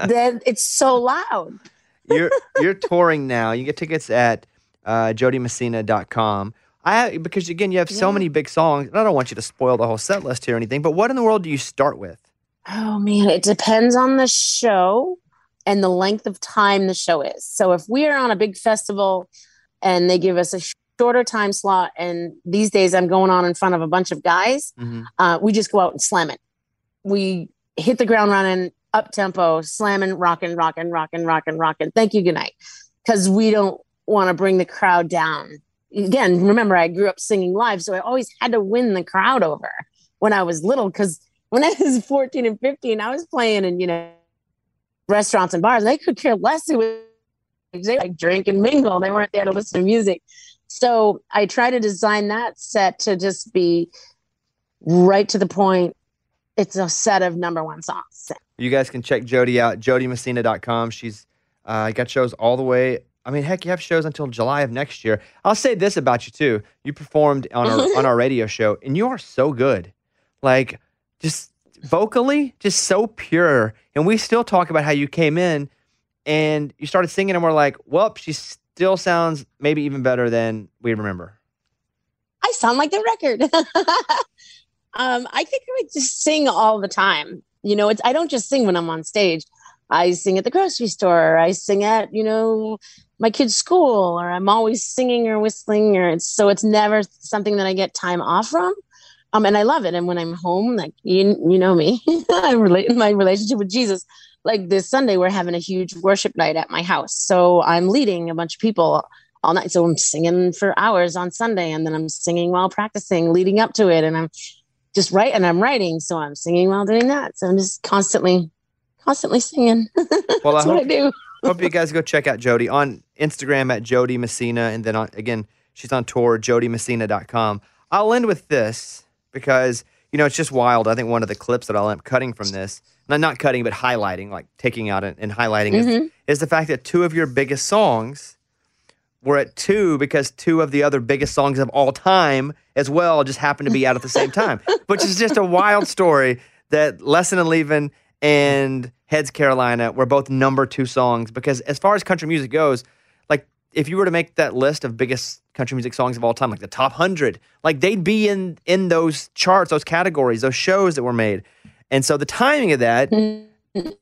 then it's so loud you're you're touring now. You get tickets at uh, jodeemessina.com. I because again you have so Yeah. many big songs. And I don't want you to spoil the whole set list here or anything. But what in the world do you start with? Oh man, it depends on the show and the length of time the show is. So if we are on a big festival and they give us a shorter time slot, and these days I'm going on in front of a bunch of guys, Mhm. uh, we just go out and slam it. We hit the ground running, up tempo, slamming, rocking, rocking, rocking, rocking, rocking. Thank you, good night. Because we don't want to bring the crowd down. Again, remember I grew up singing live, so I always had to win the crowd over when I was little. Because when I was 14 and 15, I was playing and, you know, restaurants and bars. They could care less who was they like drink and mingle. They weren't there to listen to music. So I try to design that set to just be right to the point. It's a set of number one songs. You guys can check Jo Dee out, jodeemessina.com. She's uh, got shows all the way. I mean, heck, you have shows until July of next year. I'll say this about you too. You performed on our on our radio show, and you are so good. Like, just vocally, just so pure. And we still talk about how you came in and you started singing, and we're like, well, she still sounds maybe even better than we remember. I sound like the record. um, I think I just sing all the time. You know, it's I don't just sing when I'm on stage. I sing at the grocery store. I sing at you know my kid's school, or I'm always singing or whistling, or it's so it's never something that I get time off from. Um, and I love it. And when I'm home, like you, you know me, I relate in my relationship with Jesus. Like this Sunday, we're having a huge worship night at my house, so I'm leading a bunch of people all night. So I'm singing for hours on Sunday, and then I'm singing while practicing, leading up to it, and I'm just write and I'm writing, so I'm singing while doing that. So I'm just constantly, constantly singing. Well, I what I hope, do. hope you guys go check out Jo Dee on Instagram at Jo Dee Messina. And then on, again, she's on tour, jodeemessina.com. I'll end with this because, you know, it's just wild. I think one of the clips that I'll end up cutting from this, not, not cutting, but highlighting, like taking out and, and highlighting, is, mm-hmm. is the fact that two of your biggest songs were at two because two of the other biggest songs of all time as well just happened to be out at the same time, which is just a wild story that Lesson in Leaving and Heads Carolina were both number two songs because as far as country music goes, if you were to make that list of biggest country music songs of all time, like the top hundred, like they'd be in in those charts, those categories, those shows that were made. And so the timing of that,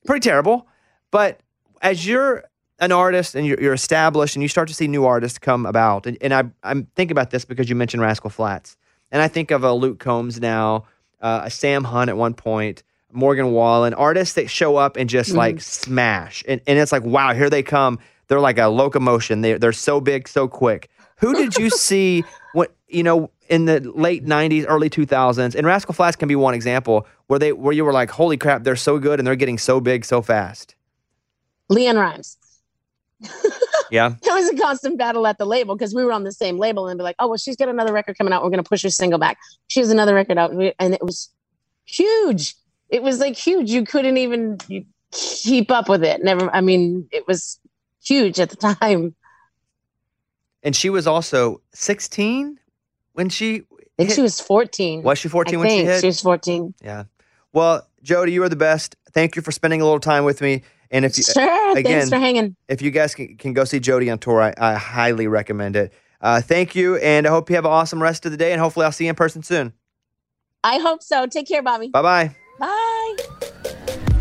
pretty terrible. But as you're an artist and you're, you're established and you start to see new artists come about, and, and I, I'm thinking about this because you mentioned Rascal Flatts. And I think of a Luke Combs now, uh, a Sam Hunt at one point, Morgan Wallen, artists that show up and just like smash. And, and it's like, wow, here they come. They're like a locomotion. They're, they're so big, so quick. Who did you see what you know in the late '90s, early 2000s? And Rascal Flatts can be one example where they where you were like, "Holy crap, they're so good and they're getting so big so fast." LeAnn Rimes. Yeah, It was a constant battle at the label because we were on the same label and be like, oh, well, she's got another record coming out. We're going to push her single back. She has another record out. And it was huge. It was like huge. You couldn't even keep up with it. Never, I mean, it was huge at the time. and she was also 16 when she I think hit- she was 14. was she 14 I when she hit? she was 14. yeah. Well, Jo Dee, you are the best. Thank you for spending a little time with me. And if you, Sure. again, Thanks for hanging. if you guys can, can go see Jo Dee on tour, I, I highly recommend it. Uh, thank you, and I hope you have an awesome rest of the day, and hopefully I'll see you in person soon. I hope so. Take care, Bobby. Bye bye bye.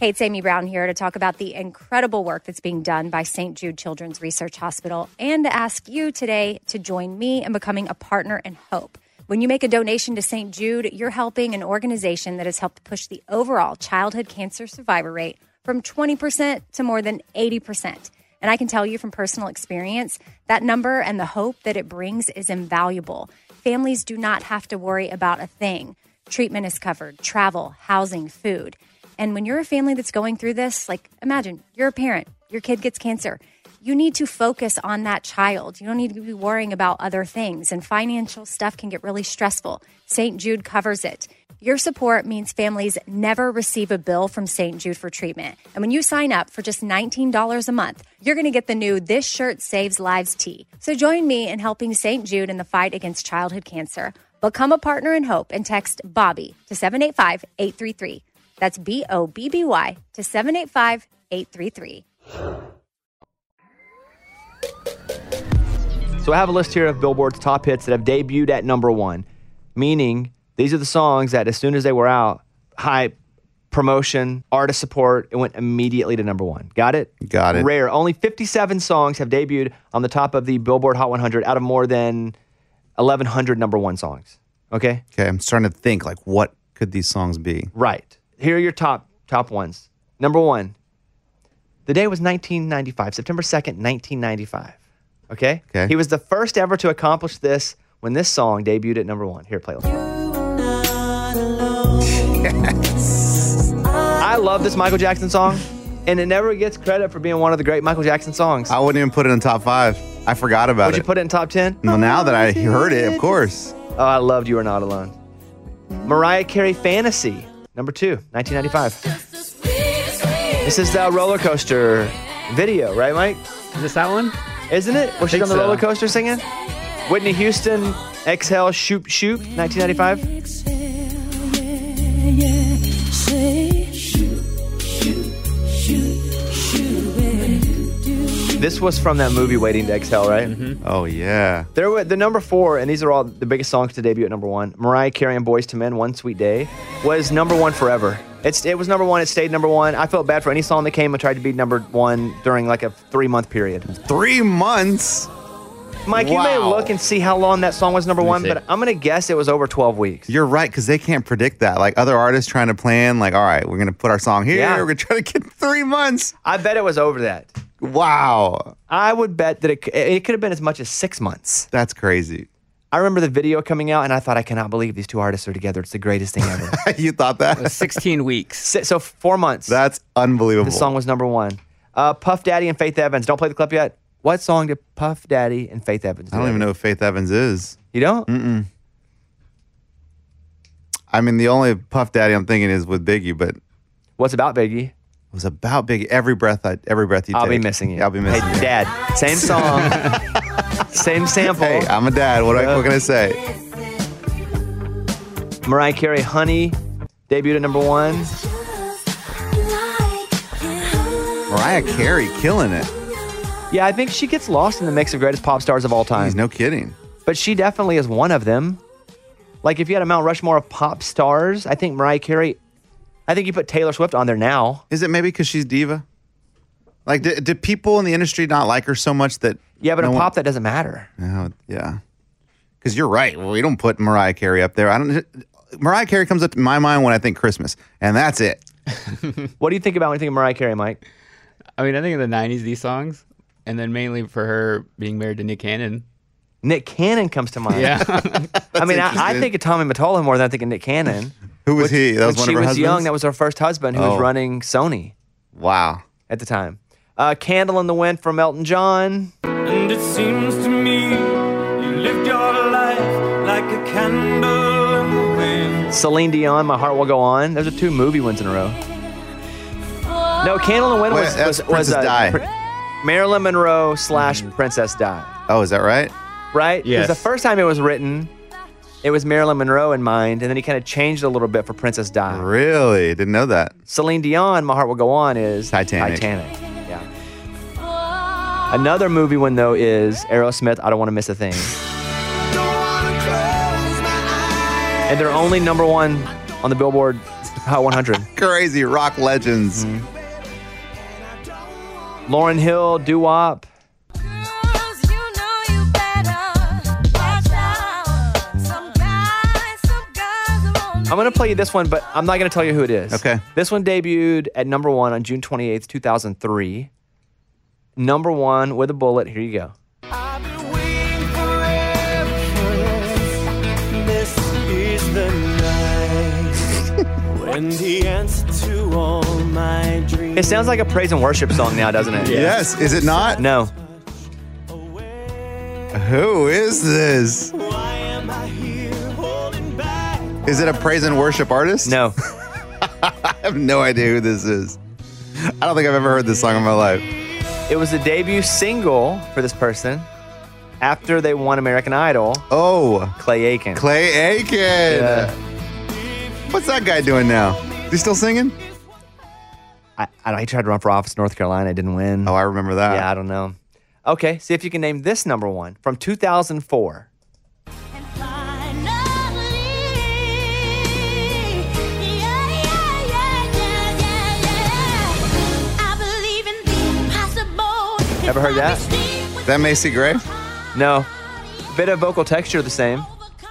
Hey, it's Amy Brown here to talk about the incredible work that's being done by St. Jude Children's Research Hospital and to ask you today to join me in becoming a partner in hope. When you make a donation to St. Jude, you're helping an organization that has helped push the overall childhood cancer survivor rate from 20% to more than 80%. And I can tell you from personal experience, that number and the hope that it brings is invaluable. Families do not have to worry about a thing. Treatment is covered, travel, housing, food. And when you're a family that's going through this, like imagine you're a parent, your kid gets cancer. You need to focus on that child. You don't need to be worrying about other things, and financial stuff can get really stressful. St. Jude covers it. Your support means families never receive a bill from St. Jude for treatment. And when you sign up for just $19 a month, you're going to get the new This Shirt Saves Lives tee. So join me in helping St. Jude in the fight against childhood cancer. Become a partner in hope and text Bobby to 785 833. That's B O B B Y to 785 833. So I have a list here of Billboard's top hits that have debuted at number one, meaning these are the songs that as soon as they were out, hype promotion, artist support. It went immediately to number one. Got it? Got it. Rare. Only 57 songs have debuted on the top of the Billboard Hot 100 out of more than 1,100 number one songs. Okay? Okay, I'm starting to think like, what could these songs be? Right. Here are your top top ones. Number one. The day was 1995, September 2nd, 1995. Okay? Okay. He was the first ever to accomplish this when this song debuted at number one. Here, play it. I love this Michael Jackson song, and it never gets credit for being one of the great Michael Jackson songs. I wouldn't even put it in top five. I forgot about it. Would you put it in top 10? well, now that I heard it, of course. Oh, I loved You Are Not Alone. Mariah Carey Fantasy, number two, 1995. This is the roller coaster video, right, Mike? Is this that one? Isn't it? Where she's on the so. roller coaster singing? Whitney Houston, Exhale, Shoop, Shoop, 1995. This was from that movie Waiting to Exhale, right? Oh yeah. There were the number four, and these are all the biggest songs to debut at number one. Mariah Carey and Boyz II Men, One Sweet Day, was number one forever. It's it was number one. It stayed number one. I felt bad for any song that came and tried to be number one during like a three month period. Three months. Mike, you may look and see how long that song was number one, but I'm gonna guess it was over 12 weeks. You're right, because they can't predict that. Like other artists trying to plan, like, all right, we're gonna put our song here. Yeah. We're gonna try to get three months. I bet it was over that. Wow, I would bet that it, it could have been as much as six months. that's crazy. I remember the video coming out, and I thought, I cannot believe these two artists are together. It's the greatest thing ever. you thought that? 16 weeks. Si- so four months. That's unbelievable. The song was number one. Uh, Puff Daddy and Faith Evans. Don't play the clip yet. What song did Puff Daddy and Faith Evans? I don't even know who Faith Evans is. You don't? Mm. I mean, the only Puff Daddy I'm thinking is with Biggie, but What's about Biggie? Was about Biggie. Every breath, I, every breath you took. I'll take. be missing you. I'll be missing hey, you. Dad. Same song. same sample. Hey, I'm a dad. What, I, what can I say? Mariah Carey, Honey, debuted at number one. Mariah Carey killing it. Yeah, I think she gets lost in the mix of greatest pop stars of all time. He's no kidding. but she definitely is one of them. Like if you had a Mount Rushmore of pop stars, I think Mariah Carey. I think you put Taylor Swift on there now. Is it maybe because she's diva? Like, did, did people in the industry not like her so much that? Yeah, but no in one- pop that doesn't matter. Oh, yeah. Because you're right. Well, we don't put Mariah Carey up there. I don't. Mariah Carey comes up to my mind when I think Christmas, and that's it. What do you think about when you think of Mariah Carey, Mike? I mean, I think in the 90s, these songs, and then mainly for her being married to Nick Cannon. Nick Cannon comes to mind. Yeah. I mean, I, I think of Tommy Mottola more than I think of Nick Cannon. Who was Which- he? That was when one she of her was husbands. young. That was her first husband who Oh. was running Sony wow. at the time. Uh, Candle in the Wind from Elton John. And it seems to me you lived your life like a candle in the wind. Celine Dion, My Heart Will Go On. Those are two movie ones in a row. No, Candle in the Wind Wait, was, that's was, was Princess uh, Di. Pr- Marilyn Monroe slash Princess Di. Oh, is that right? Right? Because Yes. the first time it was written, it was Marilyn Monroe in mind, and then he kind of changed it a little bit for Princess Di. Really? Didn't know that. Celine Dion, My Heart Will Go On is Titanic. Titanic. Yeah. Another movie one though is Aerosmith. I don't want to miss a thing. And they're only number one on the Billboard Hot 100. Crazy rock legends. Mm-hmm. Lauryn Hill, Doo Wop. I'm gonna play you this one, but I'm not gonna tell you who it is. Okay. This one debuted at number one on June 28th, 2003. Number one with a bullet. Here you go. I've been waiting forever for this. This is the night when the answer to all my dreams. It sounds like a praise and worship song now, doesn't it? Yes. Is it not? No. Who is this? Is it a praise and worship artist? No. I have no idea who this is. I don't think I've ever heard this song in my life. It was the debut single for this person after they won American Idol. Oh, Clay Aiken. Clay Aiken. Yeah. What's that guy doing now? Is he still singing? I, I, he tried to run for office in North Carolina, didn't win. Oh, I remember that. yeah, I don't know. Okay, see if you can name this number one from 2004. Ever heard that? Is that Macy Gray? No. Bit of vocal texture the same.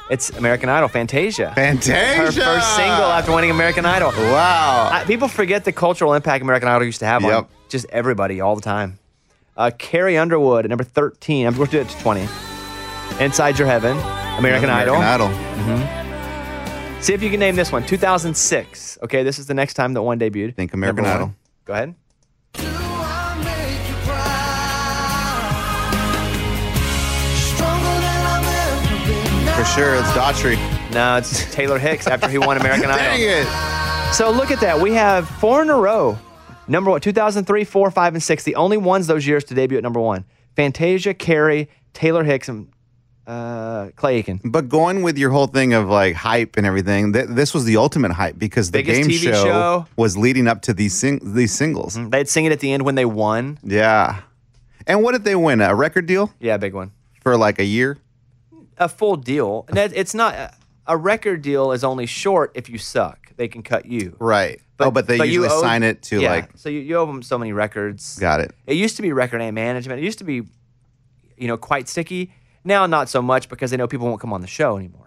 It's American Idol, Fantasia. Fantasia. Her first single after winning American Idol. Wow. I, people forget the cultural impact American Idol used to have on Yep. just everybody all the time. Uh, Carrie Underwood at number 13. I'm going to do it to 20. Inside Your Heaven, American, Idol. Idol. See if you can name this one. 2006. Okay, this is the next time that one debuted. Think American Idol. Go ahead. For sure, it's Daughtry. No, it's Taylor Hicks after he won American Idol. Dang it. So look at that. We have four in a row. Number one, 2003, 4, 5, and 6. The only ones those years to debut at number one. Fantasia, Carrie, Taylor Hicks, and uh, Clay Aiken. But going with your whole thing of like hype and everything, th- this was the ultimate hype because the Biggest game TV show, show. was leading up to these sing- these singles. They'd sing it at the end when they won. Yeah. And what did they win? A record deal Yeah, big one. for like a year? A full deal. And it's not a record deal is only short if you suck. They can cut you. Right. oh, but they you usually owe- sign it to yeah, like. So you, you owe them so many records. Got it. It used to be record and management. It used to be, you know, quite sticky. Now not so much because they know people won't come on the show anymore.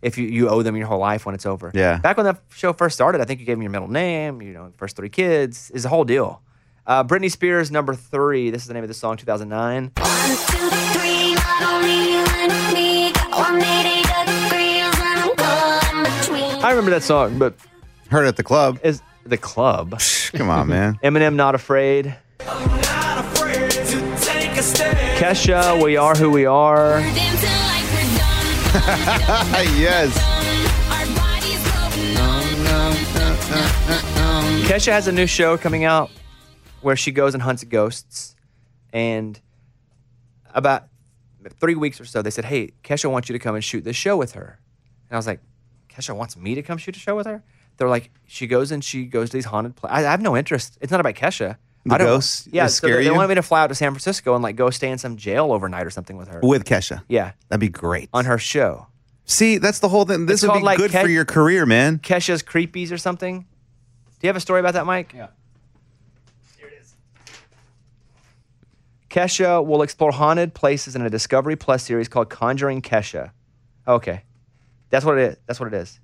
If you, you owe them your whole life when it's over. Yeah. Back when that show first started, I think you gave them your middle name, you know, first three kids. Is a whole deal. Uh, Britney Spears, number three. This is the name of the song, 2009. I remember that song, but Heard it at the club. is the club. Come on, man. Eminem, Not Afraid. Kesha, We Are Who We Are. yes. Kesha has a new show coming out where she goes and hunts ghosts. And about three weeks or so, they said, Hey, Kesha wants you to come and shoot this show with her. And I was like, Kesha wants me to come shoot a show with her? They're like, She goes and she goes to these haunted places. I, I have no interest. It's not about Kesha. The I don't, ghosts Yeah, just so they, scare they wanted me to fly out to San Francisco and like go stay in some jail overnight or something with her. With Kesha. yeah, That'd be great. on her show. See, that's the whole thing. This It's would be like, good Ke- for your career, man. Kesha's Creepies or something. Do you have a story about that, Mike? Yeah. Kesha will explore haunted places in a Discovery Plus series called Conjuring Kesha. Okay, that's what it is. That's what it is.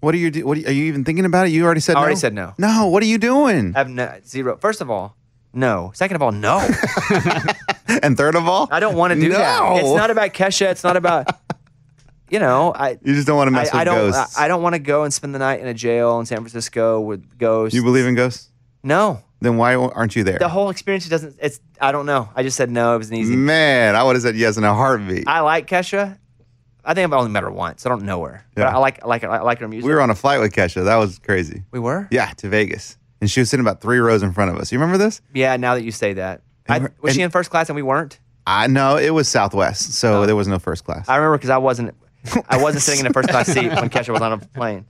What are you do? What are you, are you even thinking about it? You already said I already no? said no. No, what are you doing? I have no, zero. First of all, no. Second of all, no. and third of all, I don't want to do that. It's not about Kesha. It's not about, you know, I. You just don't want to mess I, with I don't. ghosts. I, I don't want to go and spend the night in a jail in San Francisco with ghosts. you believe in ghosts? No, Then why aren't you there? the whole experience doesn't. It's. I don't know. I just said no. It was an easy. Man, I would have said yes in a heartbeat. I like Kesha. I think I've only met her once. I don't know her, but Yeah. I like. I like. I like her music. we were on a flight with Kesha. That was crazy. We were. Yeah, to Vegas. And she was sitting about three rows in front of us. You remember this? Yeah, now that you say that. I, And we're- was she in first class and we weren't? I know it was Southwest, so Oh. there was no first class. I remember because I wasn't I wasn't sitting in a first class seat when Kesha was on a plane.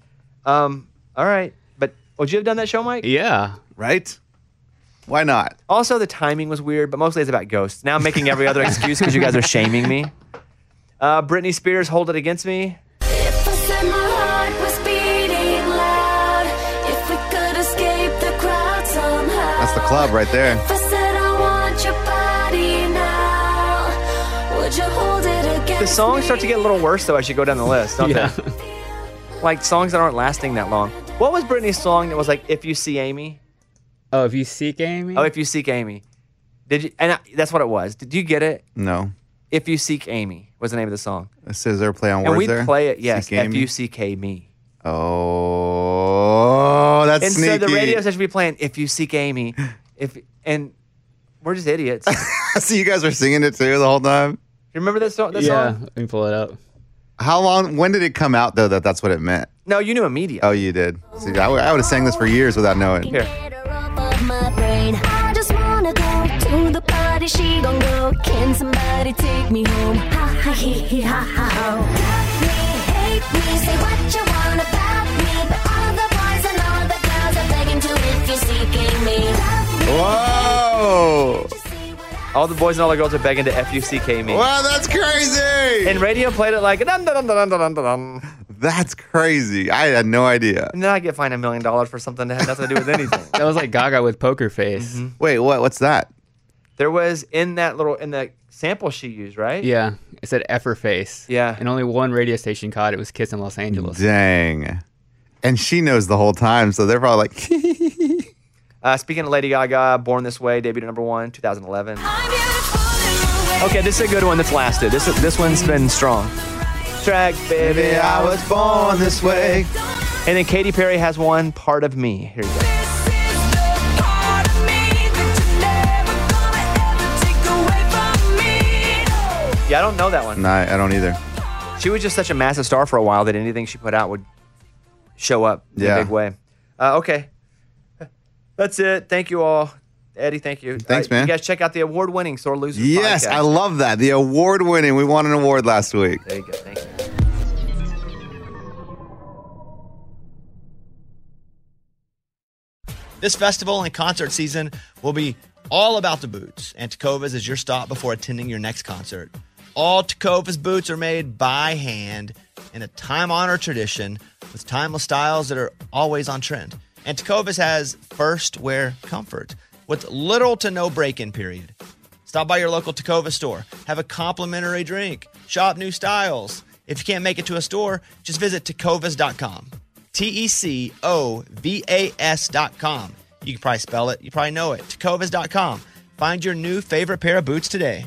Um, all right. But would you have done that show, Mike? Yeah. right? Why not? Also, the timing was weird, but mostly it's about ghosts. Now I'm making every other excuse because you guys are shaming me. Uh, Britney Spears, Hold It Against Me. If I said my heart was beating loud, if we could escape the crowd somehow. That's the club right there. If I said I want your body now, would you hold it against The songs start to get a little worse, though, as you go down the list, don't Yeah. they? Like songs that aren't lasting that long. What was Britney's song that was like, If You See Amy? Oh, if you seek Amy. Oh, If You Seek Amy. Did you? And I, that's what it was. Did you get it? No. If You Seek Amy was the name of the song. It says there a play on one? And words we there. play it, yes, Seek F Amy. U C K me. Oh, that's And sneaky. so the radio station would be playing If You Seek Amy. If and we're just idiots. you so you guys were singing it too the whole time. Do you remember this song? This yeah. song? Let me pull it up. How long? When did it come out though? That that's what it meant. No, you knew immediately. Oh, you did. See, I would have sang this for years without knowing. Here. The party. She gon' go. Can somebody take me home? Ha ha he he ha ha ho. Love me, hate me, say what you want about me, but all the boys and all the girls are begging to if you're seeking me. Love me, Whoa! just see All the boys and all the girls are begging to F U C K me. Wow, that's crazy. And radio played it like dun dun dun dun dun dun dun. dun. that's crazy. I had no idea. And then I get fined a million dollars for something that had nothing to do with anything. That was like Gaga with Poker Face. Mm-hmm. Wait, what? What's that? There was in that little in the sample she used, right? Yeah, it said Effer Face. Yeah. And only one radio station caught it was KIIS in Los Angeles. Dang. And she knows the whole time, so they're probably like, Uh, speaking of Lady Gaga, Born This Way debuted number one, 2011. Okay, this is a good one that's lasted. This this one's been strong. Track, baby, I was born this way. And then Katy Perry has one, Part of Me. Here you go. Yeah, I don't know that one. nah, I don't either. She was just such a massive star for a while that anything she put out would show up in Yeah. a big way. Uh, okay. That's it. Thank you all. Eddie, thank you. Thanks, Uh, man. You guys check out the award winning Sore Losers Yes, podcast. I love that. The award winning. We won an award last week. There you go. Thank you. This festival and concert season will be all about the boots, and Tecovas is your stop before attending your next concert. All Tecovas boots are made by hand in a time honored tradition with timeless styles that are always on trend. And Tecovas has first wear comfort with little to no break in period. Stop by your local Tecova store, have a complimentary drink, shop new styles. If you can't make it to a store, just visit tecovas.com. T E C O V A S.com. You can probably spell it, you probably know it. Tecovas.com. Find your new favorite pair of boots today.